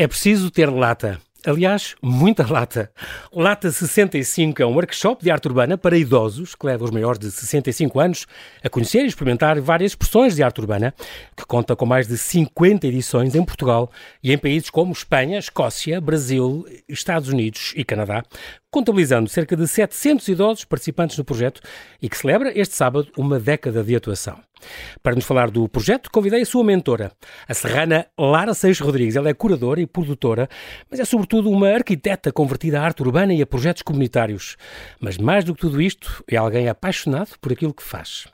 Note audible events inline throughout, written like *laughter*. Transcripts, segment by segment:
É preciso ter lata. Aliás, muita lata. Lata 65 é um workshop de arte urbana para idosos que leva os maiores de 65 anos a conhecer e experimentar várias expressões de arte urbana, que conta com mais de 50 edições em Portugal e em países como Espanha, Escócia, Brasil, Estados Unidos e Canadá, contabilizando cerca de 700 idosos participantes no projeto e que celebra este sábado uma década de atuação. Para nos falar do projeto, convidei a sua mentora, a serrana Lara Seixas Rodrigues. Ela é curadora e produtora, mas é sobretudo uma arquiteta convertida à arte urbana e a projetos comunitários. Mas mais do que tudo isto, é alguém apaixonado por aquilo que faz.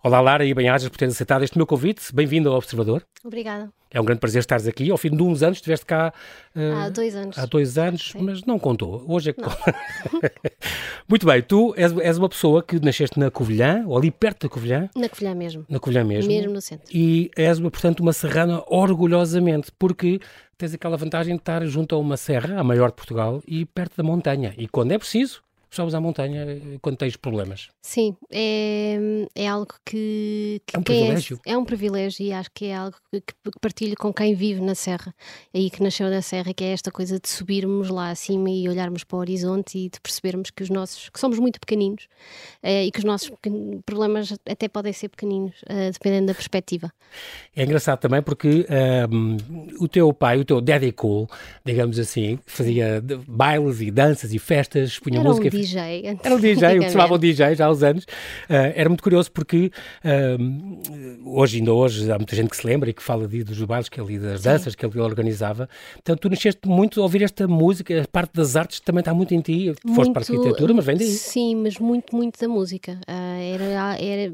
Olá Lara e bem-ajas por ter aceitado este meu convite. Bem-vindo ao Observador. Obrigada. É um grande prazer estares aqui. Ao fim de uns anos, estiveste cá. Uh, há dois anos. Há dois anos, Sim. mas não contou. Hoje é que. *laughs* Muito bem, tu és, és, uma pessoa que nasceste na Covilhã, ou ali perto da Covilhã. Na Covilhã mesmo. Na Covilhã mesmo. Mesmo no centro. E és, portanto, uma serrana orgulhosamente, porque tens aquela vantagem de estar junto a uma serra, a maior de Portugal, e perto da montanha. E quando é preciso, sobes à montanha quando tens problemas. Sim, é, é algo que, que é um privilégio. É, é, um privilégio e acho que é algo que, que, partilho com quem vive na Serra, aí que nasceu na Serra, que é esta coisa de subirmos lá acima e olharmos para o horizonte e de percebermos que os nossos, que somos muito pequeninos é, e que os nossos problemas até podem ser pequeninos, é, dependendo da perspectiva. É engraçado também porque um, o teu pai, o teu daddy cool, digamos assim, fazia bailes e danças e festas, punha Era música. Um DJ. Era um DJ, o que chamavam DJ já há uns anos. Uh, era muito curioso porque uh, hoje, ainda hoje, há muita gente que se lembra e que fala de, dos bailes que ele, das danças Sim. que ele organizava. Portanto, tu nasceste muito a ouvir esta música, a parte das artes também está muito em ti. Muito, Foste para a arquitetura, mas vem daí. Sim, mas muito, muito da música. Uh, era, era,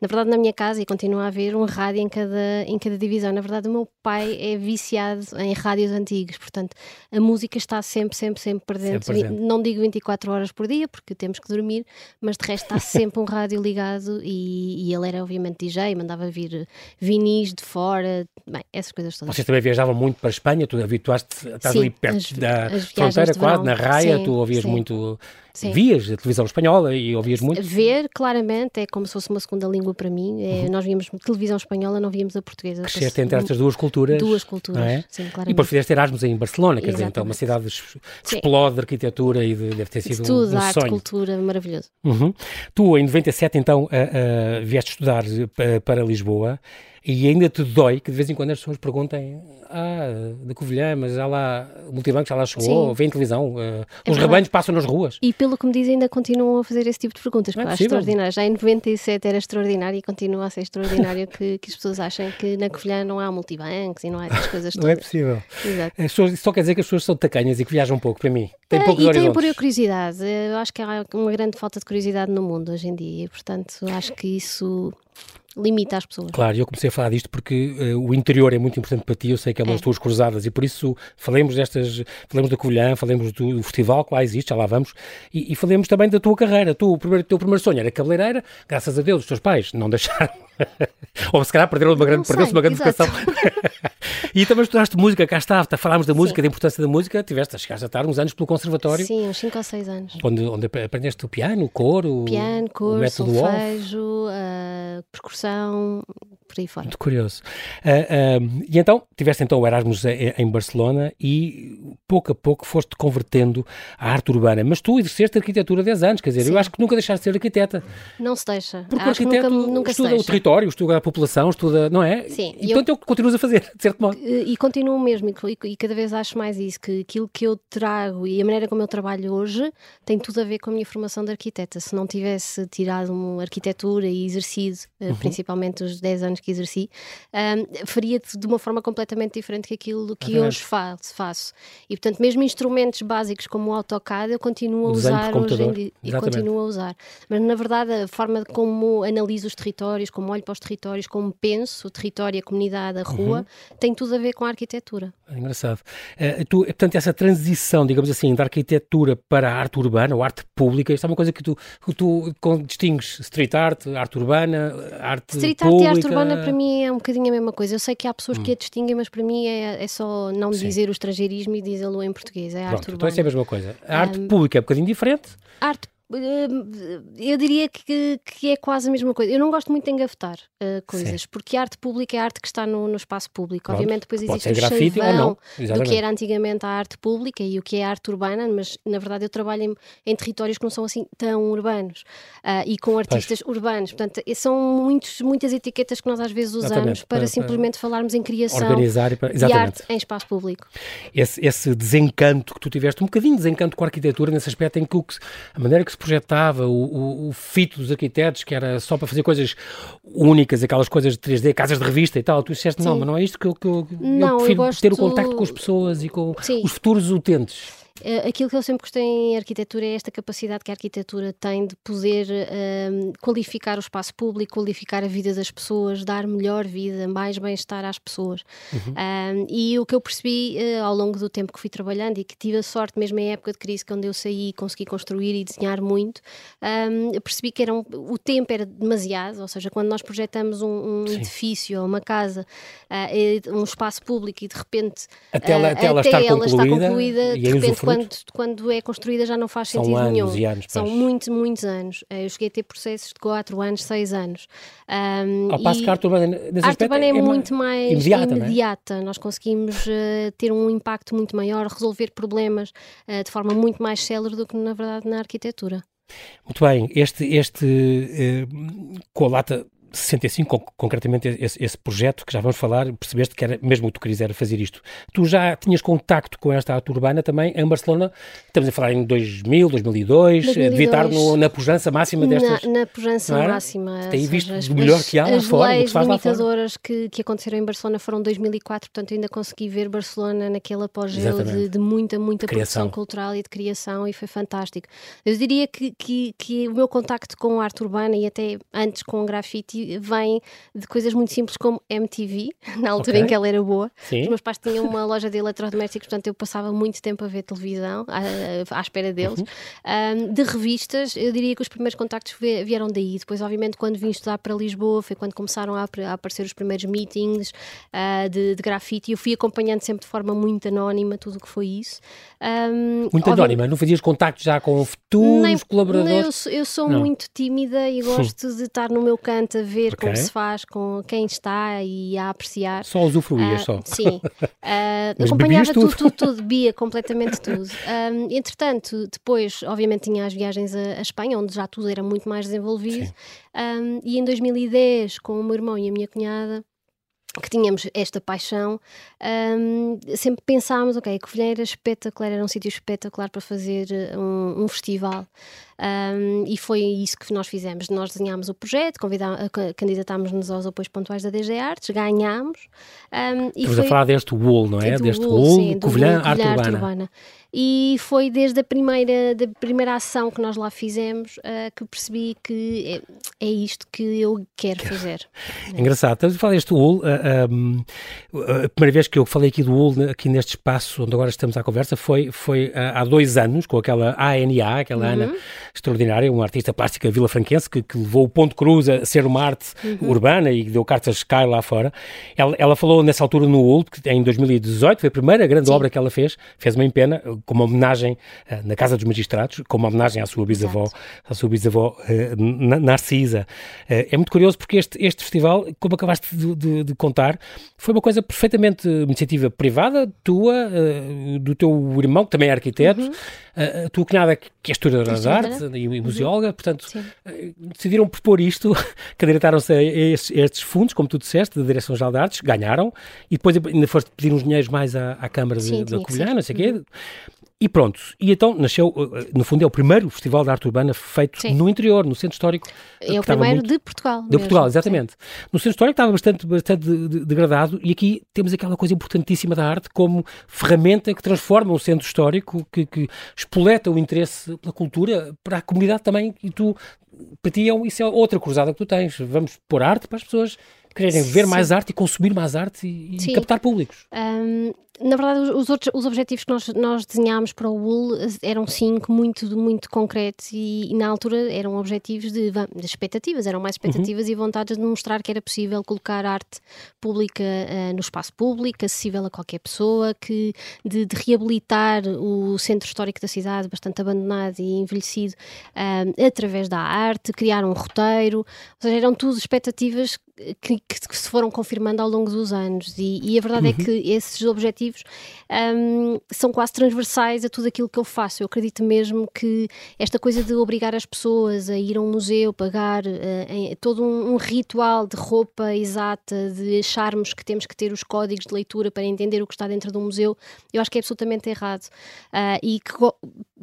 na verdade, na minha casa, e continua a haver um rádio em cada, em cada divisão. Na verdade, o meu pai é viciado em rádios antigos, portanto, a música está sempre, sempre, sempre presente. Sempre presente. Não digo 24 24 horas por dia, porque temos que dormir, mas de resto está *laughs* sempre um rádio ligado e, e, ele era obviamente DJ, mandava vir vinis de fora, bem, essas coisas todas. Vocês também viajavam muito para a Espanha, tu habituaste, estás Sim, ali perto as, da as fronteira quase, na raia, Sim, tu ouvias Sim. muito Sim. Vias a televisão espanhola e ouvias muito? Ver, claramente, é como se fosse uma segunda língua para mim. É, uhum. Nós víamos televisão espanhola, não víamos a portuguesa. Cresceste entre estas duas culturas. Duas culturas, é? sim, claramente. E depois fizeste Erasmus em Barcelona, quer Exatamente. dizer, então uma cidade que explode de arquitetura e de, deve ter sido de tudo, um, um arte, sonho. cultura, maravilhoso. Uhum. Tu, em 97, então, uh, uh, vieste estudar uh, para Lisboa e ainda te dói que de vez em quando as pessoas perguntem ah, da Covilhã, mas já lá, o multibanco já lá chegou, Sim. vem televisão, uh, é os rebanhos passam nas ruas. E pelo que me dizem ainda continuam a fazer esse tipo de perguntas, que é acho extraordinário. Já em 97 era extraordinário e continua a ser extraordinário *laughs* que, que as pessoas achem que na Covilhã não há multibancos e não há essas coisas todas. Não é possível. Exato. As pessoas, só quer dizer que as pessoas são tacanhas e que viajam um pouco, para mim. Tem poucos e horizontes. E têm por curiosidade. Eu acho que há uma grande falta de curiosidade no mundo hoje em dia e, portanto, acho que isso limita as pessoas. Claro, eu comecei a falar disto porque uh, o interior é muito importante para ti, eu sei que é uma das é. tuas cruzadas e por isso falemos destas, falemos da Covilhã, falemos do, do, festival que lá existe, já lá vamos, e, e falemos também da tua carreira. Tu, o primeiro, teu primeiro sonho era cabeleireira, graças a Deus, os teus pais não *laughs* deixaram. *laughs* Ou se calhar perderam uma grande, perdeu-se uma grande educação. *laughs* e também estudaste música, cá está, falámos da música, Sim. da importância da música, tiveste, chegaste a estar uns anos pelo conservatório. Sim, uns 5 ou 6 anos. Onde, onde aprendeste o piano, o coro, piano, coro, o método solfejo, uh, percussão, por aí fora. Muito curioso. Uh, uh, e então, tiveste então o Erasmus em, Barcelona e pouco a pouco foste convertendo à arte urbana. Mas tu exerceste arquitetura há 10 anos, quer dizer, Sim. eu acho que nunca deixaste de ser arquiteta. Não se deixa. Porque acho o arquiteto nunca, nunca estuda o território, estuda a população, estuda, não é? Sim. E, portanto, eu... que continuas a fazer, de certo modo. E, e continuo mesmo, e, e cada vez acho mais isso, que aquilo que eu trago e a maneira como eu trabalho hoje tem tudo a ver com a minha formação de arquiteta. Se não tivesse tirado uma arquitetura e exercido, eh, uhum. principalmente os 10 anos que exerci, um, faria de uma forma completamente diferente que aquilo que hoje faço, faço. E portanto, mesmo instrumentos básicos como o AutoCAD, eu continuo a usar hoje em dia e continuo a usar. Mas na verdade, a forma como analiso os territórios, como olho para os territórios, como penso o território, a comunidade, a rua, uhum. tem tudo a ver com a arquitetura. É engraçado. Uh, tu, portanto, essa transição, digamos assim, da arquitetura para a arte urbana ou arte pública, isto é uma coisa que tu, que tu distingues street art, arte urbana, arte street pública. Street art e arte urbana para mim é um bocadinho a mesma coisa. Eu sei que há pessoas hum. que a distinguem, mas para mim é, é só não Sim. dizer o estrangeirismo e dizê-lo em português. É Pronto, arte urbana. Então isso é a mesma coisa. A arte um, pública é um bocadinho diferente. Arte Hum, eu diria que, que é quase a mesma coisa. Eu não gosto muito de engafetar uh, coisas, Sim. porque a arte pública é a arte que está no, no espaço público. Pronto. Obviamente, depois existe o chavão do que era antigamente a arte pública e o que é a arte urbana, mas na verdade eu trabalho em, em territórios que não são assim tão urbanos uh, e com artistas pois. urbanos. Portanto, são muitos, muitas etiquetas que nós às vezes usamos exatamente. para, para simplesmente para falarmos em criação organizar e, para... e arte em espaço público. Esse, esse, desencanto que tu tiveste, um bocadinho de desencanto com a arquitetura, nesse aspecto em que, a maneira que se projetava, o, o, o, fito dos arquitetos, que era só para fazer coisas únicas, aquelas coisas de 3D, casas de revista e tal, tu disseste, Sim. não, mas não é isto que eu, que eu, não, eu prefiro eu gosto... ter o contacto com as pessoas e com Sim. os futuros utentes. Eh, aquilo que eu sempre gostei em arquitetura é esta capacidade que a arquitetura tem de poder um, qualificar o espaço público, qualificar a vida das pessoas, dar melhor vida, mais bem-estar às pessoas. Uhum. Um, e o que eu percebi uh, ao longo do tempo que fui trabalhando e que tive a sorte, mesmo em época de crise, quando eu saí e consegui construir e desenhar muito, um, percebi que era o tempo era demasiado, ou seja, quando nós projetamos um, edifício ou uma casa, uh, um espaço público e de repente até ela, ela concluída, está concluída, de repente quando, quando é construída já não faz sentido São anos nenhum. E anos, São muitos, muitos anos. Eh, eu cheguei a ter processos de 4 anos, 6 anos. Um, Ao passo que a arte urbana, nesse a arte urbana é, é, muito mais imediata. É? imediata. Nós conseguimos uh, ter um impacto muito maior, resolver problemas uh, de forma muito mais célere do que, na verdade, na arquitetura. Muito bem, este, este uh, com a lata 65, concretamente esse, esse, projeto que já vamos falar, percebeste que era mesmo o que tu querias era fazer isto. Tu já tinhas contacto com esta arte urbana também em Barcelona, estamos a falar em 2000, 2002, 2002. devia estar no, na pujança máxima destas... Na, na pujança máxima. Tem visto o melhor que há lá fora, As leis limitadoras que, que aconteceram em Barcelona foram 2004, portanto ainda consegui ver Barcelona naquele apogeu de, de, muita, muita produção cultural e de criação e foi fantástico. Eu diria que, que, que o meu contacto com a arte urbana e até antes com o grafite vem de coisas muito simples como MTV, *laughs* na altura okay. em que ela era boa. Sim. Os meus pais tinham uma *laughs* loja de eletrodomésticos, portanto eu passava muito tempo a ver televisão, à, à espera deles. Uhum. Um, de revistas, eu diria que os primeiros contactos vieram daí. Depois, obviamente, quando vim estudar para Lisboa, foi quando começaram a, a aparecer os primeiros meetings uh, de, de grafite eu fui acompanhando sempre de forma muito anónima tudo o que foi isso. Um, muito anónima, não fazias contacto já com futuros nem, colaboradores? eu, eu, sou não. muito tímida e gosto de estar no meu canto a ver ver okay. como se faz, com quem está e a apreciar. Só usufruías, uh, só. Sim. *laughs* Uh, acompanhava tudo, tudo, tudo, bebia completamente tudo. *laughs* Um, entretanto, depois, obviamente, tinha as viagens a, a, Espanha, onde já tudo era muito mais desenvolvido. Um, e em 2010, com o meu irmão e a minha cunhada, que tínhamos esta paixão, um, sempre pensámos, ok, a Covilhã era espetacular, era um sítio espetacular para fazer um, um festival. Um, e foi isso que nós fizemos. Nós desenhámos o projeto, candidatámos-nos aos apoios pontuais da DG Artes, ganhámos. Um, e Estamos foi... a falar deste WOL, não é? Deste WOL, Covilhã Arte Urbana. Urbana. E foi desde a primeira, da primeira ação que nós lá fizemos uh, que percebi que é, é, isto que eu quero fazer. *laughs* Engraçado. Estamos a falar deste WOL. Uh, ah, um, a primeira vez que eu falei aqui do WOL, aqui neste espaço onde agora estamos à conversa, foi, foi há dois anos, com aquela ANA, aquela uhum. Ana extraordinária, uma artista plástica vila-franquense que, que, levou o Ponto Cruz a ser uma arte uhum. urbana e deu cartas Sky lá fora. Ela, ela falou nessa altura no UL, em 2018, foi a primeira grande Sim. obra que ela fez, fez uma empena, como homenagem uh, na Casa dos Magistrados, como homenagem à sua bisavó, Exato. à sua bisavó uh, Narcisa. Uh, é muito curioso porque este, este festival, como acabaste de, de, de contar, foi uma coisa perfeitamente iniciativa privada, tua, do teu irmão, que também é arquiteto, uhum. a tua cunhada, que é historiadora das artes, e, e museóloga, portanto, Sim. Eh, decidiram propor isto, *laughs* candidataram-se a estes, a estes, fundos, como tu disseste, da Direção-Geral de Artes, ganharam, e depois ainda foste pedir uns dinheiros mais à, à Câmara Sim, de, da Covilhã, não sei o quê, uhum. E pronto, e então nasceu, eh, no fundo é o primeiro festival de arte urbana feito Sim. no interior, no centro histórico. É o primeiro muito... de Portugal. De mesmo. Portugal, exatamente. Sim. No centro histórico estava bastante, bastante degradado e aqui temos aquela coisa importantíssima da arte como ferramenta que transforma o centro histórico, que, que espoleta o interesse pela cultura para a comunidade também e tu, para ti é, isso é outra cruzada que tu tens. Vamos pôr arte para as pessoas quererem ver mais arte e consumir mais arte e, e captar públicos. Um, na verdade, os, outros, os objetivos que nós, nós desenhámos para o UL eram cinco muito, muito concretos e, e na altura eram objetivos de, de expectativas, eram mais expectativas uhum. e vontades de mostrar que era possível colocar arte pública uh, no espaço público, acessível a qualquer pessoa, que, de, de, reabilitar o centro histórico da cidade, bastante abandonado e envelhecido, uh, através da arte, criar um roteiro, ou seja, eram tudo expectativas que, que, se foram confirmando ao longo dos anos e, e a verdade é uhum. é que esses objetivos um, são quase transversais a tudo aquilo que eu faço. Eu acredito mesmo que esta coisa de obrigar as pessoas a ir a um museu, pagar uh, em, todo um, um, ritual de roupa exata, de acharmos que temos que ter os códigos de leitura para entender o que está dentro de um museu, eu acho que é absolutamente errado uh, e que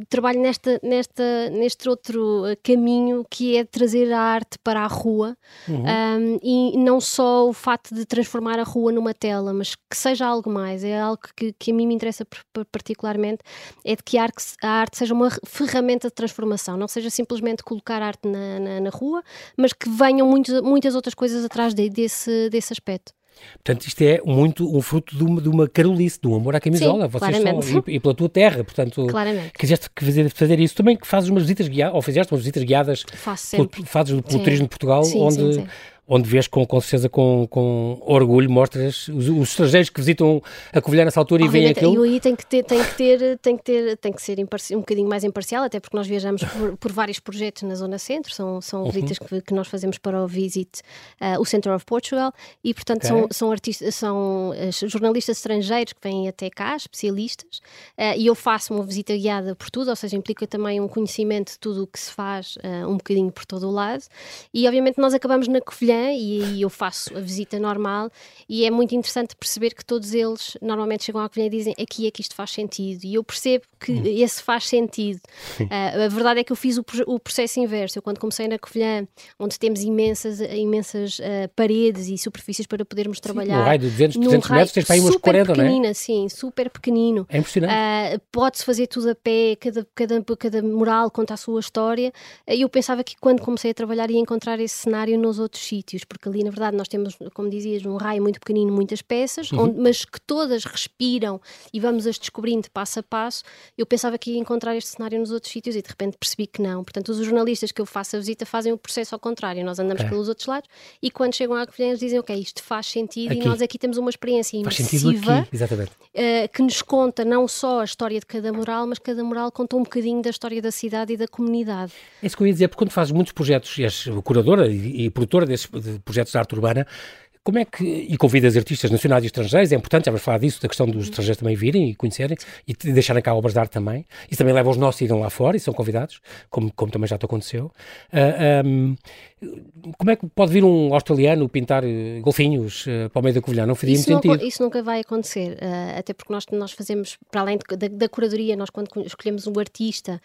trabalho nesta, nesta, neste outro caminho que é trazer a arte para a rua uhum. um, e não só o facto de transformar a rua numa tela, mas que seja algo mais. É algo que, que a mim me interessa particularmente, é de que a arte, seja uma ferramenta de transformação, não seja simplesmente colocar arte na, na, na rua, mas que venham muitos, muitas outras coisas atrás de, desse, desse aspecto. Portanto, isto é muito um fruto de uma, de uma carolice, de um amor à camisola. Sim, Vocês são, e, e, pela tua terra, portanto, claramente. quiseste fazer, fazer isso também, que fazes umas visitas guiadas, ou fizeste umas visitas guiadas, Faço sempre. fazes pelo Turismo de Portugal, sim, onde sim, onde vês com, com certeza com, com orgulho, mostras os, os estrangeiros que visitam a Covilhã nessa altura Obviamente, e veem aquilo. E aí tem que ter, tem que ter, tem que ter, tem que ser um bocadinho mais imparcial, até porque nós viajamos por, por vários projetos na Zona Centro, são, são uhum. visitas que, que, nós fazemos para o Visit, uh, o Center of Portugal, e portanto okay. são, são, artistas, são uh, jornalistas estrangeiros que vêm até cá, especialistas, uh, e eu faço uma visita guiada por tudo, ou seja, implica também um conhecimento de tudo o que se faz um bocadinho por todo o lado, e obviamente nós acabamos na Covilhã e, e eu faço a visita normal e é muito interessante perceber que todos eles normalmente chegam à Covilhã e dizem aqui é que isto faz sentido e eu percebo que hum. esse faz sentido. Uh, a verdade é que eu fiz o, o, processo inverso. Eu quando comecei na Covilhã, onde temos imensas, imensas uh, paredes e superfícies para podermos trabalhar. Um raio de 200, 300 metros, tens para aí uns 40, não é? Sim, super pequenino. É impressionante. Uh, Pode-se fazer tudo a pé, cada, cada, cada mural conta a sua história. Eu pensava que quando comecei a trabalhar ia encontrar esse cenário nos outros sítios, porque ali na verdade nós temos, como dizias, um raio muito pequenino, muitas peças, uhum. onde, mas que todas respiram e vamos as descobrindo passo a passo. Eu pensava que ia encontrar este cenário nos outros sítios e de repente percebi que não. Portanto, os jornalistas que eu faço a visita fazem o processo ao contrário. Nós andamos é. pelos outros lados e quando chegam à Covilhã, eles dizem: Ok, isto faz sentido aqui. e nós aqui temos uma experiência imersiva uh, que nos conta não só a história de cada mural, mas cada mural conta um bocadinho da história da cidade e da comunidade. É isso que eu ia dizer, porque quando fazes muitos projetos, e és curadora e, e produtora desses de projetos de arte urbana, como é que, e convidas artistas nacionais e estrangeiros, é importante, já vamos falar disso, da questão dos estrangeiros também virem e conhecerem e deixarem cá obras de arte também. Isso também leva os nossos a irem lá fora e são convidados, como, como também já te aconteceu. Uh, ah, um, como é que pode vir um australiano pintar eh, golfinhos uh, para o meio da Covilhã? Não fazia isso muito não, sentido. Isso nunca vai acontecer, uh, até porque nós, nós fazemos, para além de, da, da, curadoria, nós quando escolhemos um artista,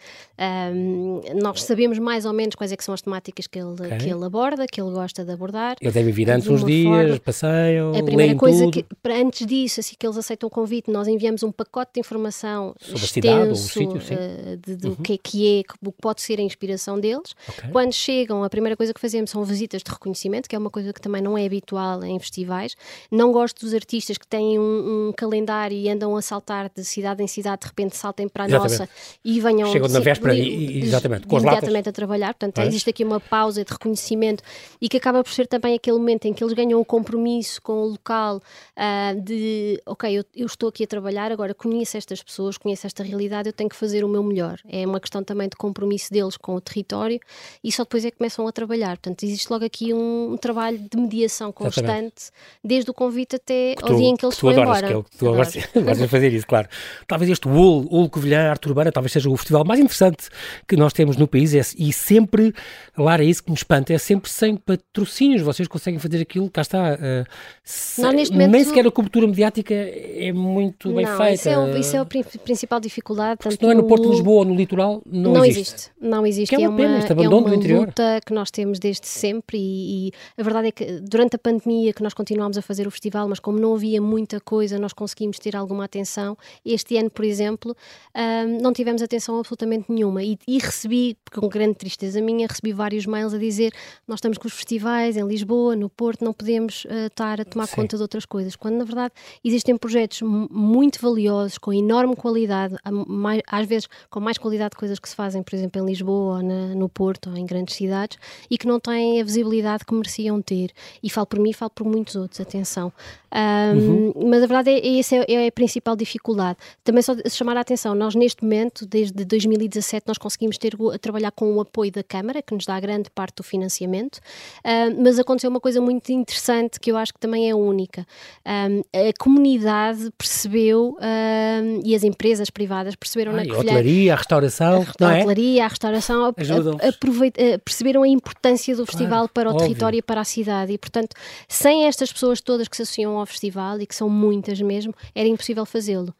um, nós sabemos mais ou menos quais é são as temáticas que ele, okay. que ele aborda, que ele gosta de abordar. Ele deve vir antes uns dias, forma, passeiam, A primeira coisa tudo. que, para antes disso, assim que eles aceitam o convite, nós enviamos um pacote de informação sobre extenso, a cidade. Uh, de, de uhum. que é que é, o que pode ser a inspiração deles. Okay. Quando chegam, a primeira coisa que fazemos são visitas de reconhecimento, que é uma coisa que também não é habitual em festivais. Não gosto dos artistas que têm um, um calendário e andam a saltar de cidade em cidade, de repente saltem para a exatamente. nossa e venham Chegam na véspera e, exatamente, com imediatamente a trabalhar. Portanto, existe aqui uma pausa de reconhecimento e que acaba por ser também aquele momento em que eles ganham o compromisso com o local uh, de ok, eu, eu, estou aqui a trabalhar, agora conheço estas pessoas, conheço esta realidade, eu tenho que fazer o meu melhor. É uma questão também de compromisso deles com o território e só depois é que começam a trabalhar. Portanto, existe logo aqui um, um trabalho de mediação constante, Exatamente. desde o convite até que ao dia em que eles foram embora. Que é o que tu *laughs* gostas de fazer isso, claro. Talvez este UOL, UOL Covilhã, Arte Urbana, talvez seja o festival mais interessante que nós temos no país é, e sempre, Lara, é isso que me espanta, é sempre sem patrocínios, vocês conseguem fazer aquilo, cá está, uh, se, não, momento, nem sequer a cobertura mediática é muito bem não, feita. Isso é, o, isso é a principal dificuldade. se não é no Porto de Lisboa ou no litoral, não, não existe. existe. Não existe. Que é uma, é uma pena, é uma luta que nós temos desde sempre e e, a verdade é que durante a pandemia que nós continuámos a fazer o festival, mas como não havia muita coisa, nós conseguimos ter alguma atenção. Este ano, por exemplo, um, não tivemos atenção absolutamente nenhuma e, e recebi, com grande tristeza minha, recebi vários mails a dizer nós estamos com os festivais em Lisboa, no Porto, não podemos podemos uh, estar a tomar Sim. conta de outras coisas, quando na verdade existem projetos muito valiosos, com enorme qualidade, mais, às vezes com mais qualidade de coisas que se fazem, por exemplo, em Lisboa, ou na, no Porto, ou em grandes cidades, e que não têm a visibilidade que mereciam ter. E falo por mim, falo por muitos outros, atenção. Um, uhum. Mas a verdade é, é essa é, é, a principal dificuldade. Também só chamar a atenção, nós neste momento, desde 2017, nós conseguimos ter a trabalhar com o apoio da Câmara, que nos dá grande parte do financiamento, uh, mas aconteceu uma coisa muito interessante que eu acho que também é única. Um, a comunidade percebeu um, e as empresas privadas perceberam na Covilhã... A hotelaria, a restauração, a, a hotelaria, a restauração, a, a, perceberam a importância do festival claro, para o óbvio. território e para a cidade e, portanto, sem estas pessoas todas que se associam ao festival e que são muitas mesmo, era impossível fazê-lo.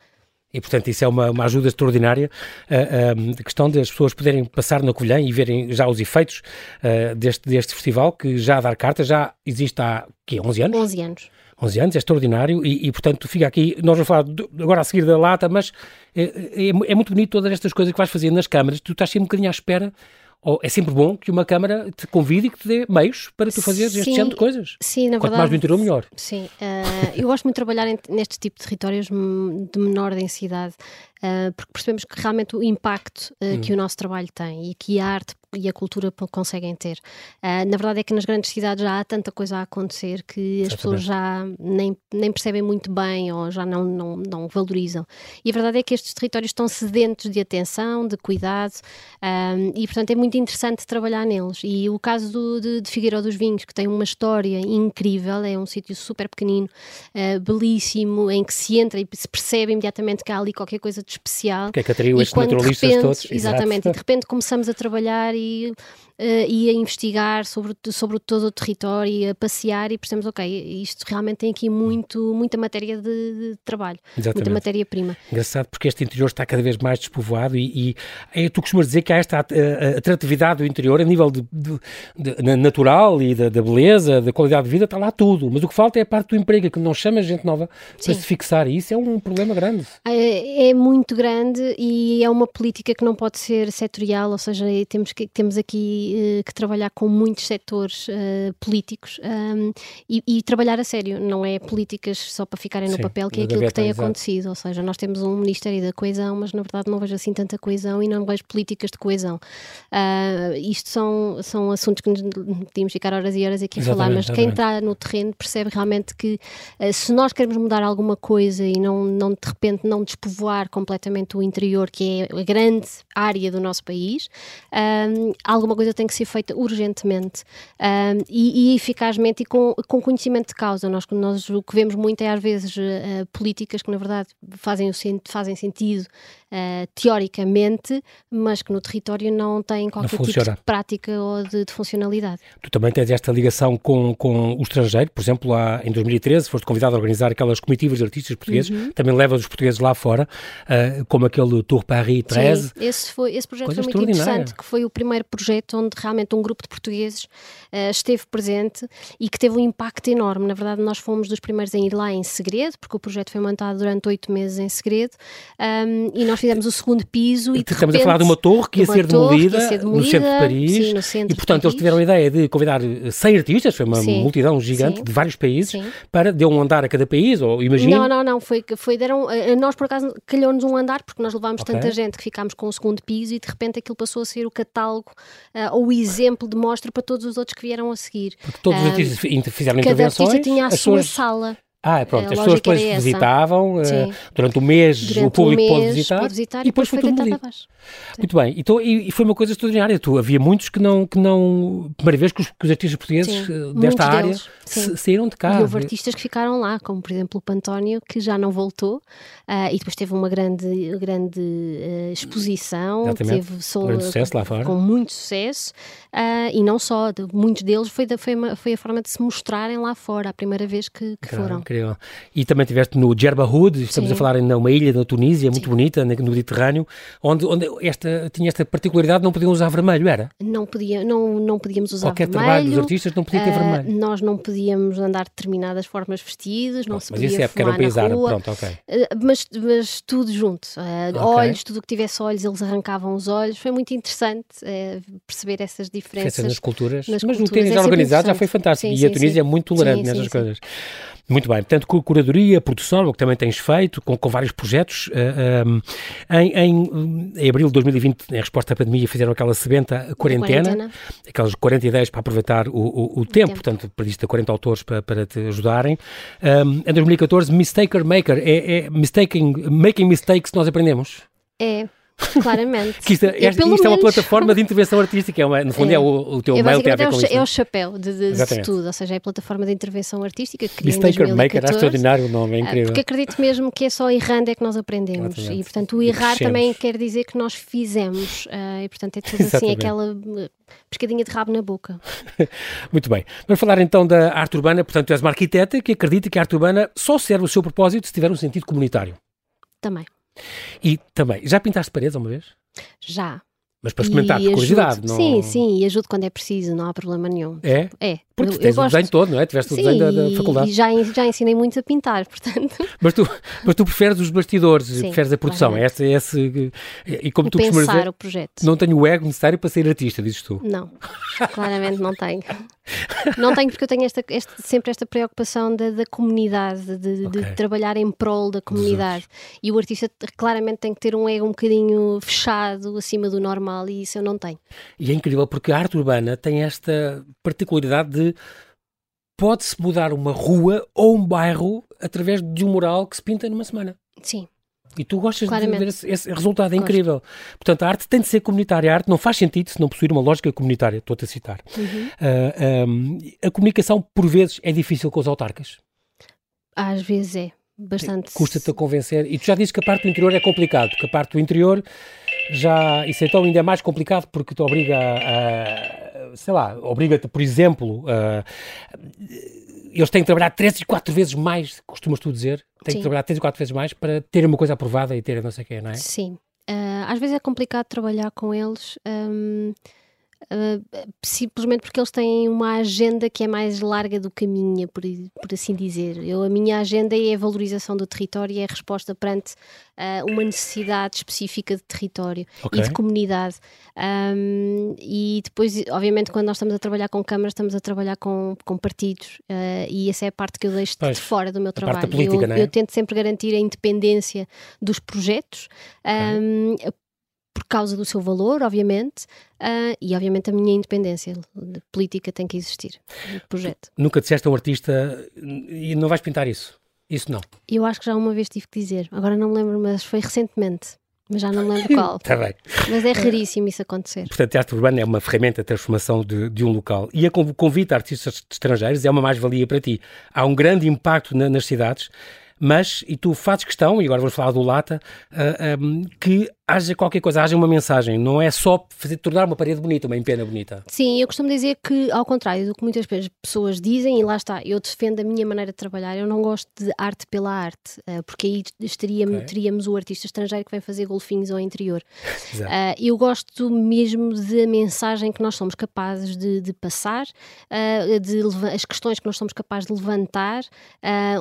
E, portanto, isso é uma, uma ajuda extraordinária. Uh, uh, a questão das pessoas poderem passar na Covilhã e verem já os efeitos uh, deste, deste festival, que já a dar carta, já existe há quê, 11 anos? 11 anos. 11 anos, é extraordinário e, e, portanto, fica aqui, nós vamos falar agora a seguir da lata, mas é, é, é, muito bonito todas estas coisas que vais fazer nas câmaras, tu estás sempre um bocadinho à espera ou é sempre bom que uma Câmara te convide e que te dê meios para tu fazeres sim, este género de coisas. Sim, na Quanto verdade. mais do interior, melhor. Sim. Uh, eu gosto muito de trabalhar em, neste tipo de territórios de menor densidade, uh, porque percebemos que realmente o impacto uh, hum. que o nosso trabalho tem e que a arte e a cultura conseguem ter. Uh, na verdade é que nas grandes cidades já há tanta coisa a acontecer que as pessoas já nem, nem percebem muito bem ou já não, não, não valorizam. E a verdade é que estes territórios estão sedentos de atenção, de cuidado um, e, portanto, é muito interessante trabalhar neles. E o caso do, de, de Figueiró dos Vinhos, que tem uma história incrível, é um sítio super pequenino, uh, belíssimo, em que se entra e se percebe imediatamente que há ali qualquer coisa de especial. Que é que atraiu estes naturalistas repente, todos. Exatamente, Exato. e de repente começamos a trabalhar e, uh, e a investigar sobre, sobre todo o território e a passear e percebemos, ok, isto realmente tem aqui muito, muita matéria de, de trabalho, Exatamente. muita matéria-prima. Engraçado porque este interior está cada vez mais despovoado e, e é, tu costumas dizer que há esta atratividade do interior a nível de, de, de natural e da, da, beleza, da qualidade de vida, está lá tudo, mas o que falta é a parte do emprego, que não chama gente nova para Sim. se fixar e isso é um problema grande. É, é muito grande e é uma política que não pode ser setorial, ou seja, temos que temos aqui uh, que trabalhar com muitos setores uh, políticos um, e, e, trabalhar a sério, não é políticas só para ficarem no Sim, papel, que é aquilo que tem acontecido. Ou seja, nós temos um Ministério da Coesão, mas na verdade não vejo assim tanta coesão e não vejo políticas de coesão. Uh, isto são, são assuntos que podíamos ficar horas e horas aqui a falar, mas quem está no terreno percebe realmente que se nós queremos mudar alguma coisa e não, não de repente não despovoar completamente o interior, que é a grande área do nosso país, um, alguma coisa tem que ser feita urgentemente um, e, e, eficazmente e com, com conhecimento de causa. Nós, nós o que vemos muito é às vezes uh, políticas que na verdade fazem, o, fazem sentido uh, teoricamente, mas que no território não têm qualquer não tipo de prática ou de, de, funcionalidade. Tu também tens esta ligação com, com o estrangeiro, por exemplo, lá em 2013 foste convidado a organizar aquelas comitivas de artistas portugueses, uhum. também levas os portugueses lá fora, uh, como aquele Tour Paris 13. Sim, esse, foi, esse projeto Coisa foi muito interessante, que foi o primeiro projeto onde realmente um grupo de portugueses uh, esteve presente e que teve um impacto enorme. Na verdade, nós fomos dos primeiros a ir lá em segredo, porque o projeto foi montado durante oito meses em segredo, um, e nós fizemos o segundo piso e Estamos repente, a falar de uma torre que ia, ser demolida, ia ser demolida, no centro de Paris. Sim, centro e, portanto, eles tiveram a ideia de convidar 100 artistas, foi uma sim, multidão gigante sim. de vários países, sim. para deu um andar a cada país, ou imagina. Não, não, não, foi, foi deram, nós por acaso calhou-nos um andar, porque nós levámos okay. tanta gente que ficámos com o segundo piso e de repente aquilo passou a ser o catálogo uh, ou o exemplo de mostra para todos os outros que vieram a seguir. Porque todos os ah, artistas fizeram cada intervenções. Cada artista tinha a sua sala. Ah, pronto, as pessoas depois visitavam, uh, durante o mês durante o público um mês, pode, visitar, pode visitar, e depois, foi, foi tudo abaixo. Muito bem, então, e, e, foi uma coisa extraordinária, tu, havia muitos que não, que não primeira vez que os, que os artistas portugueses Sim, eh, desta área deles, saíram de cá. E houve artistas que ficaram lá, como por exemplo o Pantónio, que já não voltou, uh, e depois teve uma grande, grande uh, exposição, Exatamente. teve solo, grande sucesso lá fora. com muito sucesso, e não só, de, muitos deles foi, da, foi, uma, foi a forma de se mostrarem lá fora, a primeira vez que, que foram. incrível. E também estiveste no Djerbahoud, estamos Sim. a falar em uma ilha na Tunísia, muito Sim. bonita, no Mediterrâneo, onde, onde esta, tinha esta particularidade, não podiam usar vermelho, era? Não, podia, não, não podíamos usar Qualquer vermelho. trabalho dos artistas não podia ter uh, vermelho. Nós não podíamos andar de determinadas formas vestidos, não se podia Mas isso é porque era um país árabe, pronto, ok. Uh, mas, mas tudo junto, uh, okay. olhos, tudo o que tivesse olhos, eles arrancavam os olhos, foi muito interessante perceber essas diferenças. Nas culturas, nas mas culturas. o tênis é organizado já foi fantástico sim, e a Tunísia é muito tolerante nessas coisas. Muito bem, portanto, curadoria, produção, o que também tens feito, com, com vários projetos. Uh, eh, um, em, em, em, abril de 2020, em resposta à pandemia, fizeram aquela sebenta quarentena, quarentena. aquelas 40 ideias para aproveitar o, o, o tempo, tempo, portanto, previsto 40 autores para, para te ajudarem. Um, em 2014, Mistaker Maker, é, é mistaking, making mistakes nós aprendemos? É, *laughs* Claramente. que isto, é, isto é uma plataforma de intervenção artística, é uma, no fundo é, é o, o, teu é, mail tem a ver com é o, É o chapéu de, de, de, tudo, ou seja, é a plataforma de intervenção artística que Mistaker Maker, é extraordinário o nome, é ah, incrível. Porque acredito mesmo que é só errando é que nós aprendemos Exatamente. e, portanto, o errar também quer dizer que nós fizemos uh, e, portanto, é tudo assim, aquela uh, pescadinha de rabo na boca. *laughs* Muito bem. Vamos falar então da arte urbana, portanto, tu és uma arquiteta que acredita que a arte urbana só serve o seu propósito se tiver um sentido comunitário. Também. E também, já pintaste paredes uma vez? Já. Mas para experimentar, por curiosidade, não... Sim, sim, e ajudo quando é preciso, não há problema nenhum. É? É. Porque eu, tens eu o desenho todo, não é? Tiveste sim, o desenho da, da faculdade. e já, já ensinei muito a pintar, *laughs* portanto... Mas tu, mas tu preferes os bastidores, sim, preferes a produção, é esse, esse, e como o tu pensar dizer, o projeto. Não tenho o ego necessário para ser artista, dizes tu. Não, claramente não tenho. Não tenho porque eu tenho esta, esta sempre esta preocupação da, da comunidade, de, okay. de, trabalhar em prol da comunidade. E o artista claramente tem que ter um ego um bocadinho fechado, acima do normal, e isso eu não tenho. E é incrível porque a arte urbana tem esta particularidade de pode-se mudar uma rua ou um bairro através de um mural que se pinta numa semana. Sim. E tu gostas Claramente. de ver esse, esse resultado, é Gosto. incrível. Portanto, a arte tem de ser comunitária. A arte não faz sentido se não possuir uma lógica comunitária. Estou-te a citar. Uhum. Uh, ah, um, a comunicação, por vezes, é difícil com os autarcas. Às vezes é. Bastante. Custa-te a convencer. E tu já dizes que a parte do interior é complicado, porque a parte do interior já. Isso então ainda é mais complicado porque te obriga a. a sei lá, obriga-te, por exemplo, a eles têm que trabalhar três e quatro vezes mais, costumas tu dizer? Têm Sim. que trabalhar três e quatro vezes mais para terem uma coisa aprovada e terem não sei o quê, não é? Sim. Uh, às vezes é complicado trabalhar com eles. Um, Uh, simplesmente porque eles têm uma agenda que é mais larga do que a minha, por, por assim dizer. Eu, a minha agenda é a valorização do território e é a resposta perante uh, uma necessidade específica de território okay. e de comunidade. Um, e depois, obviamente, quando nós estamos a trabalhar com câmaras, estamos a trabalhar com, com partidos uh, e essa é a parte que eu deixo pois, de fora do meu trabalho. Política, eu, é? eu, tento sempre garantir a independência dos projetos. Okay. Um, causa do seu valor, obviamente, uh, e obviamente a minha independência política tem que existir projeto. Nunca disseste a um artista e não vais pintar isso? Isso não? Eu acho que já uma vez tive que dizer, agora não me lembro, mas foi recentemente. Mas já não me lembro *laughs* qual. Está bem. Mas é raríssimo isso acontecer. Portanto, a arte urbana é uma ferramenta de transformação de, de um local. E a convite a artistas estrangeiros é uma mais-valia para ti. Há um grande impacto na, nas cidades mas, e tu fazes questão, e agora vamos falar do Lata, uh, ah, um, que haja qualquer coisa, haja uma mensagem, não é só fazer, tornar uma parede bonita, uma empena bonita. Sim, eu costumo dizer que, ao contrário do que muitas pessoas dizem, e lá está, eu defendo a minha maneira de trabalhar, eu não gosto de arte pela arte, uh, porque aí estaríamos, okay. teríamos o artista estrangeiro que vem fazer golfinhos ao interior. *laughs* uh, eu gosto mesmo da mensagem que nós somos capazes de, de passar, uh, de as questões que nós somos capazes de levantar,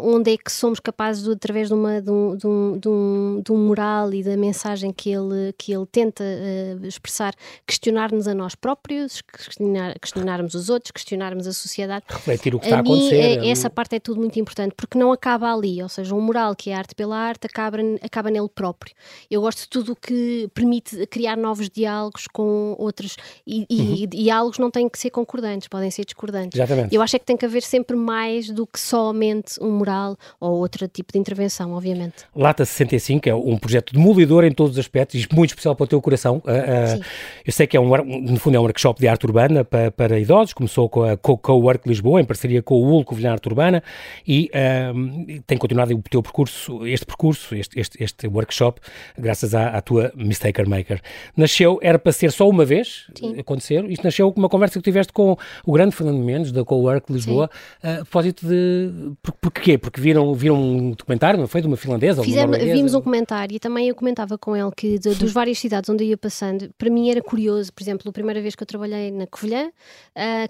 onde é que somos capazes, de, através de, uma, de, um, de, um, de, um, de um mural e da mensagem que ele, que ele tenta uh, expressar, questionar-nos a nós próprios, questionar, questionarmos os outros, questionarmos a sociedade. Refletir o que a está a acontecer. É, é, essa parte é tudo muito importante, porque não acaba ali, ou seja, um moral que é arte pela arte acaba, acaba nele próprio. Eu gosto de tudo o que permite criar novos diálogos com outros, e, uhum. e diálogos não têm que ser concordantes, podem ser discordantes. Exatamente. Eu acho é que tem que haver sempre mais do que somente um moral ou outro tipo de intervenção, obviamente. Lata 65 é um projeto demolidor em todos os aspectos projeto, muito especial para o teu coração. Uh, uh, eu sei que é um, no fundo é um workshop de arte urbana para, para idosos, começou com a Co-Work Lisboa, em parceria com o UL Covilhã Arte Urbana, e uh, tem continuado o teu percurso, este percurso, este, este, este workshop, graças à, à, tua Mistaker Maker. Nasceu, era para ser só uma vez Sim. acontecer, isto nasceu com uma conversa que tiveste com o grande Fernando Mendes, da Co-Work Lisboa, a propósito de... Por, porquê? Porque viram, viram um documentário, não foi? De uma finlandesa? Fizemos, vimos um comentário e também eu comentava com ele que dos várias cidades onde eu ia passando, para mim era curioso, por exemplo, a primeira vez que eu trabalhei na Covilhã, uh,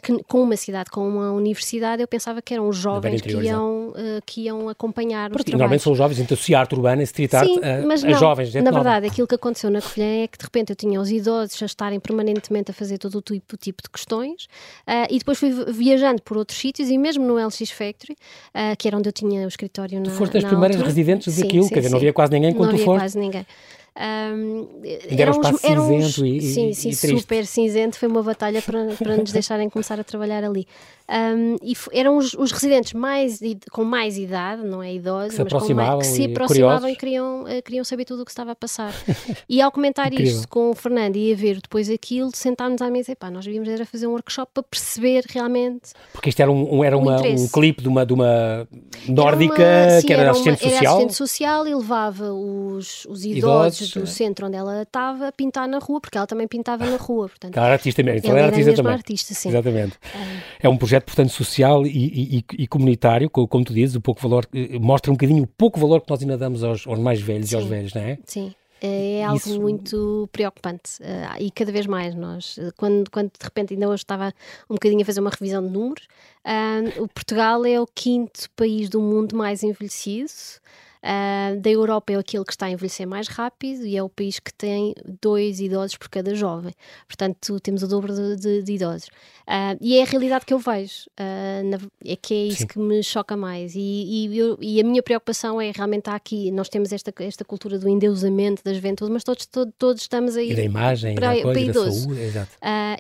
que, com uma cidade, com uma universidade, eu pensava que eram os jovens que iam, uh, que iam acompanhar Porque, Normalmente são jovens, então se arte urbana, street art, Sim, uh, mas não, jovens. Na verdade, aquilo que aconteceu na Covilhã é que de repente eu tinha os idosos a estarem permanentemente a fazer todo o tipo, tipo de questões e depois fui viajando por outros sítios e mesmo no LX Factory, que era onde eu tinha o escritório tu na foste as primeiras residentes daquilo, sim, quer dizer, não havia quase ninguém quando não tu foste. quase ninguém. Um, era um espaço cinzento uns, e, sim, sim, e super cinzento. Foi uma batalha para, para nos *laughs* deixarem começar a trabalhar ali. Um, e eram os, os, residentes mais, com mais idade, não é idosos, que mas mais, que se aproximavam e, queriam, uh, queriam saber tudo o que estava a passar. *laughs* e ao comentar isto com o Fernando e a ver depois aquilo, sentámos à mesa e pá, nós devíamos era fazer um workshop para perceber realmente. Porque isto era um, era uma, um clipe de uma, de uma nórdica era uma, sim, que era, era assistente uma, social. Era assistente social e levava os, os idosos, idosos do é. centro onde ela estava a pintar na rua, porque ela também pintava na rua. Portanto, ela era artista mesmo, então ela era artista também. artista, sim. Exatamente. Ah. É um projeto projeto, portanto, social e, e, e comunitário, como tu dizes, o pouco valor, eh, mostra um bocadinho o pouco valor que nós ainda damos aos, aos mais velhos Sim. e aos velhos, não é? Sim. É algo Isso... muito preocupante uh, e cada vez mais nós, eh, quando, quando de repente ainda hoje estava um bocadinho a fazer uma revisão de números, uh, o Portugal é o quinto país do mundo mais envelhecido, Uh, da Europa é aquele que está a envelhecer mais rápido e é o país que tem dois idosos por cada jovem. Portanto, temos o dobro de, de, de idosos. Uh, e é a realidade que eu vejo. Uh, na, é que é isso Sim. que me choca mais. E, e, eu, e, a minha preocupação é realmente estar aqui. Nós temos esta, esta cultura do endeusamento das juventude, mas todos, todos, todos estamos aí. E da imagem, para, da coisa, para idoso. Saúde, exato.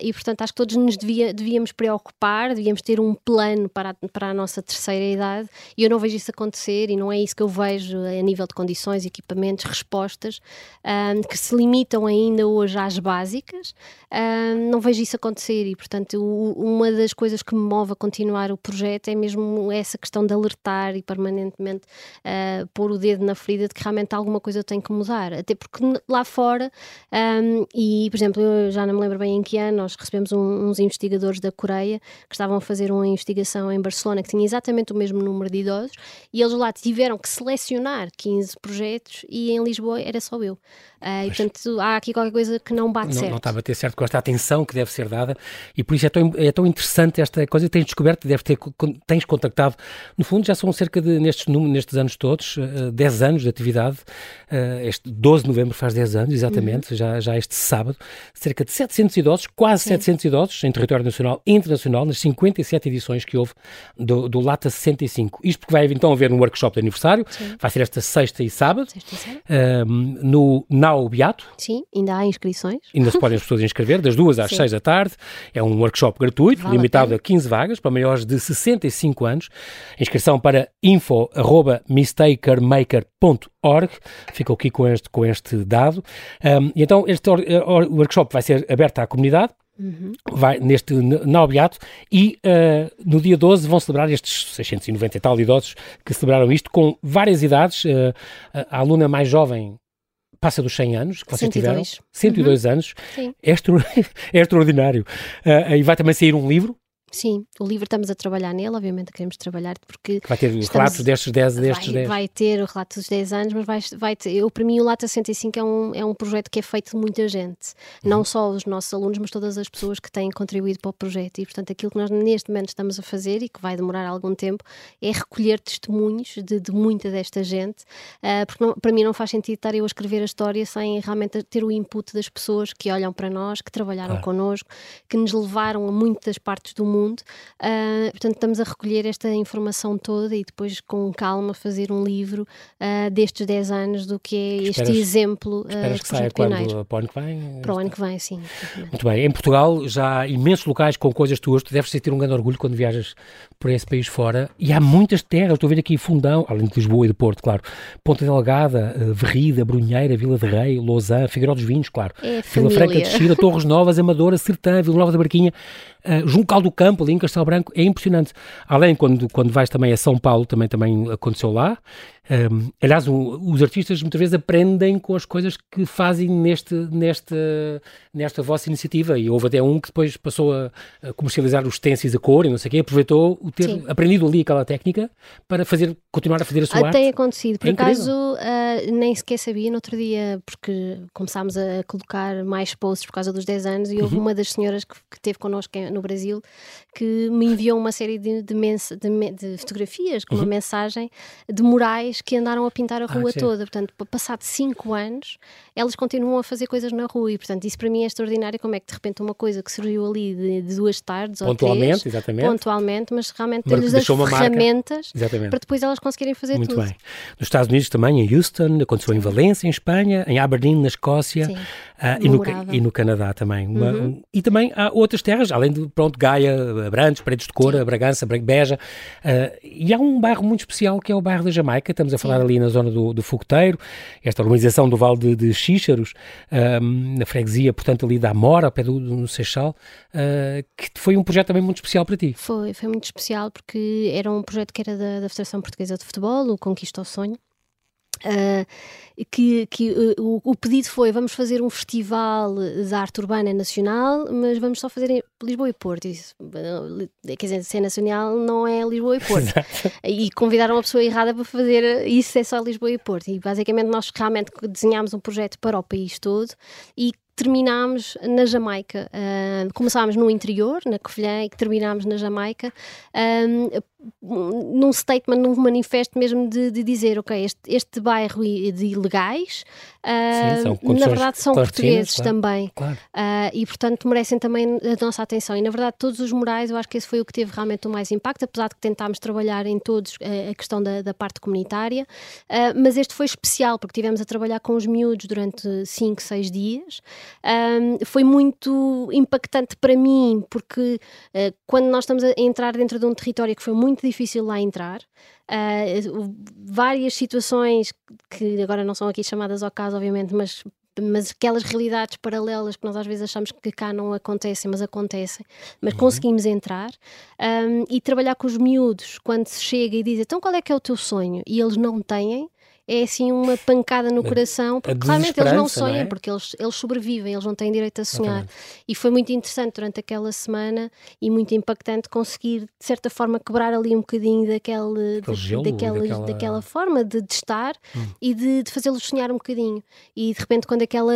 e portanto, acho que todos nos devia, devíamos preocupar, devíamos ter um plano para a, para a nossa terceira idade. E eu não vejo isso acontecer e não é isso que eu vejo a nível de condições, equipamentos, respostas, um, que se limitam ainda hoje às básicas. Um, não vejo isso acontecer e, portanto, o, uma das coisas que me move a continuar o projeto é mesmo essa questão de alertar e permanentemente uh, pôr o dedo na ferida de que realmente alguma coisa tenho que mudar. Até porque lá fora, um, e por exemplo, eu já não me lembro bem em que ano, nós recebemos um, uns investigadores da Coreia que estavam a fazer uma investigação em Barcelona que tinha exatamente o mesmo número de idosos e eles lá tiveram que selecionar selecionar 15 projetos e em Lisboa era só eu. Uh, e, portanto, há aqui qualquer coisa que não bate não, certo. Não está a bater certo com esta atenção que deve ser dada e por isso é tão, é tão interessante esta coisa que tens descoberto, deve ter, tens contactado. No fundo, já são cerca de, nestes, nestes anos todos, uh, ah, 10 anos de atividade. Uh, este 12 de novembro faz 10 anos, exatamente, uhum. já, já este sábado. Cerca de 700 idosos, quase Sim. 700 idosos em território nacional e internacional, nas 57 edições que houve do, do Lata 65. Isto porque vai então haver um workshop de aniversário, Sim. vai ser esta sexta e sábado, sexta e sábado. no Nau Beato. Sim, ainda há inscrições. Ainda se podem as pessoas inscrever, das duas às Sim. seis da tarde. É um workshop gratuito, vale limitado a, a 15 vagas, para maiores de 65 anos. Inscrição para info.mistakermaker.org. Ficou aqui com este, com este dado. Um, e então, este workshop vai ser aberto à comunidade. Uhum. Vai neste na Obiato e uh, no dia 12 vão celebrar estes 690 e tal idosos que celebraram isto com várias idades. Uh, a aluna mais jovem passa dos 100 anos que vocês 102. tiveram, 102 uhum. anos, é, extra, *laughs* é, extraordinário. Uh, e vai também sair um livro Sim, o livro estamos a trabalhar nele, obviamente queremos trabalhar porque... Vai ter estamos, relatos destes 10 destes vai, 10. Vai ter o relato dos 10 anos, mas vai, vai ter, eu, para mim o Lata 65 é um, é um projeto que é feito de muita gente, uhum. não só os nossos alunos, mas todas as pessoas que têm contribuído para o projeto e portanto aquilo que nós neste momento estamos a fazer e que vai demorar algum tempo é recolher testemunhos de, de muita desta gente, uh, porque não, para mim não faz sentido estar eu a escrever a história sem realmente ter o input das pessoas que olham para nós, que trabalharam connosco, que nos levaram a muitas partes do mundo mundo. Uh, portanto, estamos a recolher esta informação toda e depois, com calma, fazer um livro uh, destes 10 anos do que é esperas, este exemplo uh, esperas que saia quando, para o ano que vem? Para o ano que vem, sim. Muito bem. Em Portugal já há imensos locais com coisas tuas. Tu deves sentir um grande orgulho quando viajas por esse país fora. E há muitas terras. Estou a ver aqui Fundão, além de Lisboa e de Porto, claro. Ponta Delgada, Verrida, Brunheira, Vila de Rei, Lausanne, Figueiró dos Vinhos, claro. É Vila Franca de Xira, Torres *laughs* Novas, Amadora, Sertã, Vila Nova da Barquinha, uh, Juncal do Campo, ali em Castelo Branco, é impressionante. Além, quando, quando vais também a São Paulo, também, também aconteceu lá. Um, aliás, os artistas muitas vezes aprendem com as coisas que fazem neste, neste, nesta vossa iniciativa. E houve até um que depois passou a, a comercializar os stencils a cor e não sei o quê, aproveitou o ter Sim. aprendido ali aquela técnica para fazer, continuar a fazer a sua Até arte. Tem acontecido. Por é acaso, uh, nem sequer sabia no outro dia, porque começámos a colocar mais posts por causa dos 10 anos e houve uhum. uma das senhoras que, que teve connosco no Brasil que me enviou uma série de, de, de, de fotografias com uhum. uma mensagem de murais que andaram a pintar a ah, rua ah, toda. Portanto, passado cinco anos, elas continuam a fazer coisas na rua e, portanto, isso para mim é extraordinário. Como é que de repente uma coisa que surgiu ali de, de duas tardes pontualmente, ou três, exatamente. pontualmente, mas realmente ter-lhes as ferramentas para depois elas conseguirem fazer Muito tudo. bem. Nos Estados Unidos também, em Houston, aconteceu Sim. em Valência, em Espanha, em Aberdeen, na Escócia uh, e, no, e, no, Canadá também. Uma, uhum. um, e também há outras terras, além de, pronto, Gaia, Abrantes, Paredes de Cora, Bragança, Beja. Uh, e há um bairro muito especial que é o bairro da Jamaica. Estamos a falar ali na zona do, do Fogoteiro, esta urbanização do Vale de, de Xíxaros, um, na freguesia, portanto, ali da Amora, ao pé do, do Seixal, uh, que foi um projeto também muito especial para ti. Foi, foi muito especial porque era um projeto que era da, da Federação Portuguesa de Futebol, o Conquista ao Sonho, Uh, que, que uh, o, o, pedido foi vamos fazer um festival de arte urbana nacional, mas vamos só fazer em Lisboa e Porto. Isso, uh, quer dizer, ser nacional não é Lisboa e Porto. e convidaram a pessoa errada para fazer isso, é só Lisboa e Porto. E basicamente nós realmente desenhámos um projeto para o país todo e terminámos na Jamaica. Uh, começámos no interior, na Covilhã, e terminámos na Jamaica, num statement, num manifesto mesmo de, de dizer, ok, este, este bairro de ilegais, uh, na verdade são portugueses claro, também, claro. Uh, e portanto merecem também a nossa atenção. E na verdade todos os morais, eu acho que esse foi o que teve realmente o mais impacto, apesar de que tentámos trabalhar em todos a, a questão da, da, parte comunitária, uh, mas este foi especial, porque tivemos a trabalhar com os miúdos durante 5, 6 dias. foi muito impactante para mim, porque quando nós estamos a entrar dentro de um território que foi muito muito difícil lá entrar. Uh, várias situações que agora não são aqui chamadas ao caso, obviamente, mas mas aquelas realidades paralelas que nós às vezes achamos que cá não acontecem, mas acontecem, mas uhum. conseguimos entrar um, e trabalhar com os miúdos quando se chega e diz então qual é que é o teu sonho? E eles não têm, é assim uma pancada no coração, porque claramente eles não sonham, não é? porque eles, eles sobrevivem, eles não têm direito a sonhar. E foi muito interessante durante aquela semana e muito impactante conseguir, de certa forma, quebrar ali um bocadinho daquele, gelo, daquela, daquela... daquela forma de, de estar hum. e de, de fazê-los sonhar um bocadinho. E de repente, quando aquela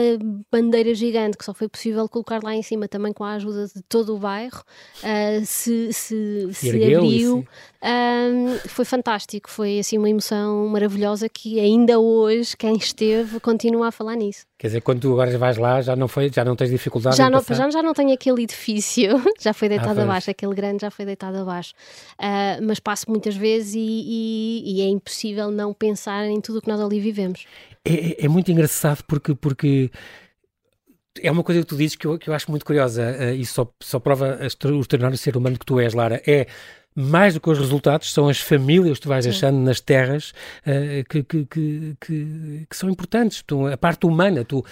bandeira gigante, que só foi possível colocar lá em cima, também com a ajuda de todo o bairro, uh, se, se, se abriu, um, foi fantástico. Foi assim uma emoção maravilhosa que ainda hoje, quem esteve, continua a falar nisso. Quer dizer, quando tu agora vais lá, já não, foi, já não tens dificuldade já não? Já, já não tenho aquele edifício, *laughs* já foi deitado ah, abaixo, aquele grande já foi deitado abaixo. Uh, mas passo muitas vezes e, e, e, é impossível não pensar em tudo o que nós ali vivemos. É, é, é muito engraçado porque, porque é uma coisa que tu dizes que eu, que eu acho muito curiosa uh, e só, só prova o extraordinário ser humano que tu és, Lara. É mais do que os resultados, são as famílias que tu vais achando nas terras uh, que, que, que, que, são importantes. Tu, a parte humana, tu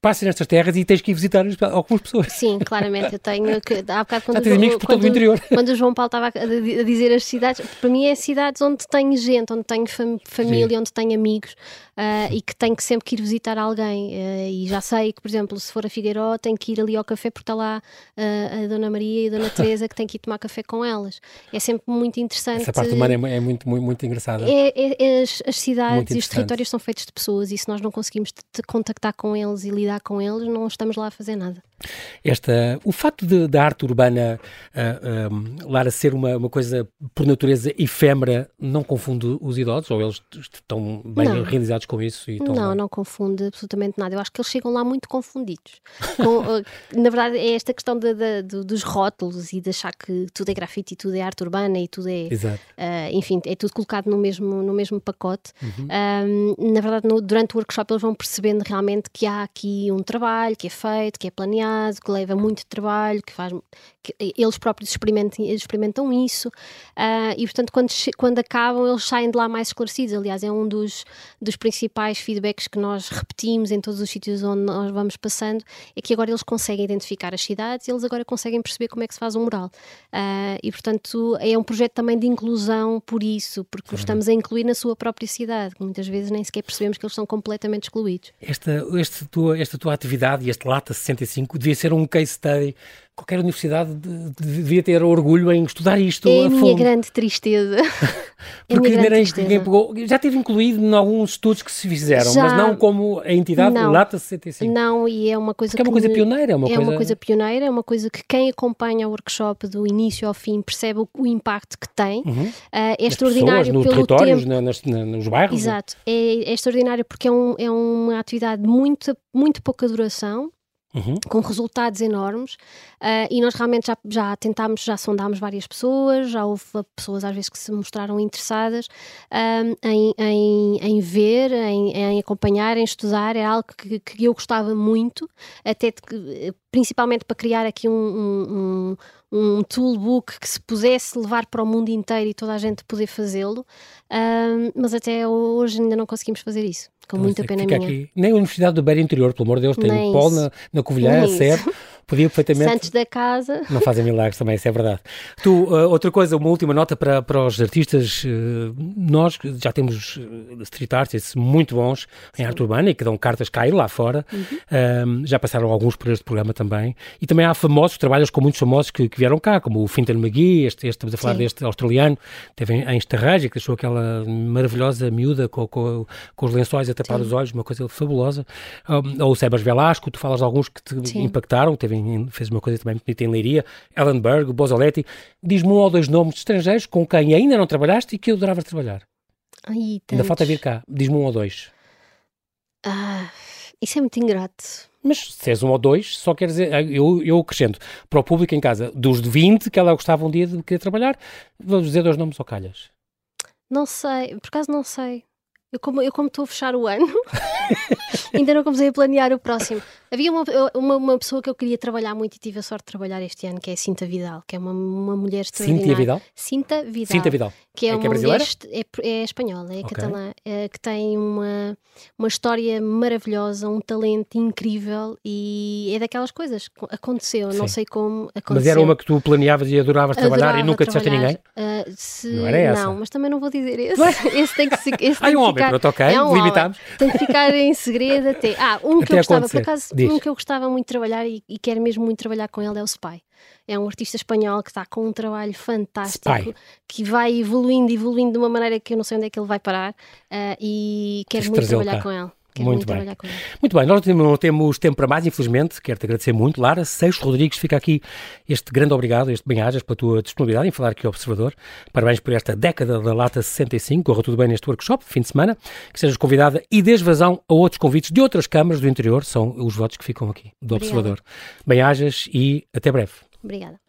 passas nestas terras e tens que ir visitar algumas pessoas. Sim, claramente. Eu tenho *laughs* que. Há bocado quando, Já amigos por todo o interior. *laughs* quando o João Paulo estava a, dizer as cidades, para mim é cidades onde tenho gente, onde tenho fam família, Sim. onde tenho amigos uh, e que tenho que sempre que ir visitar alguém. Uh, e já sei que, por exemplo, se for a Figueiró, tenho que ir ali ao café porque está lá uh, a Dona Maria e a Dona *laughs* Teresa que tenho que ir tomar café com elas. É sempre muito interessante. Essa parte humana é, é muito, muito, muito engraçada. É, é, é as, as, cidades e os territórios são feitos de pessoas e se nós não conseguimos contactar com eles e lidar com eles, não estamos lá a fazer nada. Esta, o facto de, da arte urbana, uh, uh, Lara, ser uma, uma coisa por natureza efêmera, não confunde os idosos? Ou eles estão bem não. realizados com isso? E não, bem? não confunde absolutamente nada. Eu acho que eles chegam lá muito confundidos. com, uh, *laughs* na verdade, é esta questão de, de, de, dos rótulos e de achar que tudo é grafite e tudo é arte urbana e tudo é. Enfim, é tudo colocado no mesmo, no mesmo pacote. Uhum. na verdade, no, durante o workshop, eles vão percebendo realmente que há aqui um trabalho que é feito, que é planeado que leva muito trabalho, que faz que eles próprios experimentam, experimentam isso uh, e portanto quando, quando acabam eles saem de lá mais esclarecidos. Aliás, é um dos, dos principais feedbacks que nós repetimos em todos os sítios onde nós vamos passando, é que agora eles conseguem identificar as cidades, eles agora conseguem perceber como é que se faz um mural. Uh, e portanto é um projeto também de inclusão por isso, porque estamos a incluir na sua própria cidade, que muitas vezes nem sequer percebemos que eles são completamente excluídos. Esta, esta, tua, esta tua atividade e este Lata 65 devia ser um case study qualquer universidade devia ter orgulho em estudar isto é a, a minha grande tristeza. *laughs* Porque é tristeza. Pegou, já teve incluído em alguns estudos que se fizeram, já, mas não como a entidade não, Lata 65. Não, e é uma coisa Porque que... é uma coisa pioneira. É, uma, é coisa... uma coisa pioneira, é uma coisa que quem acompanha o workshop do início ao fim percebe o, o impacto que tem. Uhum. Uh, é extraordinário pessoas, no pelo tempo... Na, nas, na, nos bairros. Exato. É, é extraordinário porque é, um, é uma atividade de muito, muito pouca duração, Uhum. com resultados enormes uh, e nós realmente já, já tentámos, já sondámos várias pessoas, já houve pessoas às vezes que se mostraram interessadas um, ah, em, em, em, ver, em, em, acompanhar, em estudar, é algo que, que eu gostava muito, até de, principalmente para criar aqui um, um, um, toolbook que se pudesse levar para o mundo inteiro e toda a gente poder fazê-lo, um, mas até hoje ainda não conseguimos fazer isso com então, muita pena minha. Aqui. Nem a Universidade do Beira Interior, pelo amor de Deus, tem Nem um polo na, na Covilhã, a sede. Podia perfeitamente. Santos da casa. Não fazem milagres também, isso é verdade. Tu, uh, outra coisa, uma última nota para, para os artistas. Uh, nós já temos uh, street artists muito bons Sim. em arte urbana e que dão cartas cá e lá fora. Uhum. já passaram alguns por este programa também. E também há famosos, trabalhos com muitos famosos que, que vieram cá, como o Fintan McGee, este, este, estamos a falar Sim. deste australiano, teve em, em Estarraja, que deixou aquela maravilhosa miúda com, com, com os lençóis a tapar Sim. os olhos, uma coisa fabulosa. Um, ou o Sebas Velasco, tu falas de alguns que te impactaram, teve em, fez uma coisa também bonita em Leiria, Ellenberg, Bozoletti. Diz-me um ou dois nomes de estrangeiros com quem ainda não trabalhaste e que eu adorava trabalhar. Ai, ainda falta vir cá. Diz-me um ou dois. Ah, isso é muito ingrato. Mas se és um ou dois, só quer dizer, eu, eu acrescento para o público em casa, dos de 20 que ela gostava um dia de querer trabalhar, vou dizer dois nomes ou calhas. Não sei, por acaso não sei. Eu como, eu como estou a fechar o ano, *laughs* ainda não comecei a planear o próximo. Havia uma, uma, uma, pessoa que eu queria trabalhar muito e tive a sorte de trabalhar este ano, que é a Cinta Vidal, que é uma, uma mulher extraordinária. Cinta Vidal? Cinta Vidal. Cinta Vidal. Que é, é uma que é mulher, é, é espanhola, é okay. catalã, é, que tem uma, uma história maravilhosa, um talento incrível e é daquelas coisas. Aconteceu, Sim. não sei como aconteceu. Mas era uma que tu planeavas e adoravas trabalhar Adorava e nunca disseste a ninguém? Uh, se, não era essa? Não, mas também não vou dizer esse. *laughs* esse tem que, esse *laughs* tem ah, um homem, ficar, pronto, ok, é um limitamos. Tem que ficar em segredo até. Ah, um *laughs* até que eu gostava, acontecer. por acaso, Diz. um que eu gostava muito de trabalhar e, e quero mesmo muito trabalhar com ele é o Spy. É um artista espanhol que está com um trabalho fantástico, Spy. que vai evoluindo, evoluindo de uma maneira que eu não sei onde é que ele vai parar uh, e quero muito trabalhar cá. com ele. Quero muito, muito bem. Muito bem, nós não temos tempo para mais, infelizmente. Quero-te agradecer muito. Lara Seixo Rodrigues, fica aqui este grande obrigado, este bem-ajas, pela tua disponibilidade em falar aqui ao Observador. Parabéns por esta década da Lata 65. Corra tudo bem neste workshop, fim de semana. Que sejas convidada e dês vazão a outros convites de outras câmaras do interior. São os votos que ficam aqui do Obrigada. Observador. Bem-ajas e até breve. Obrigada.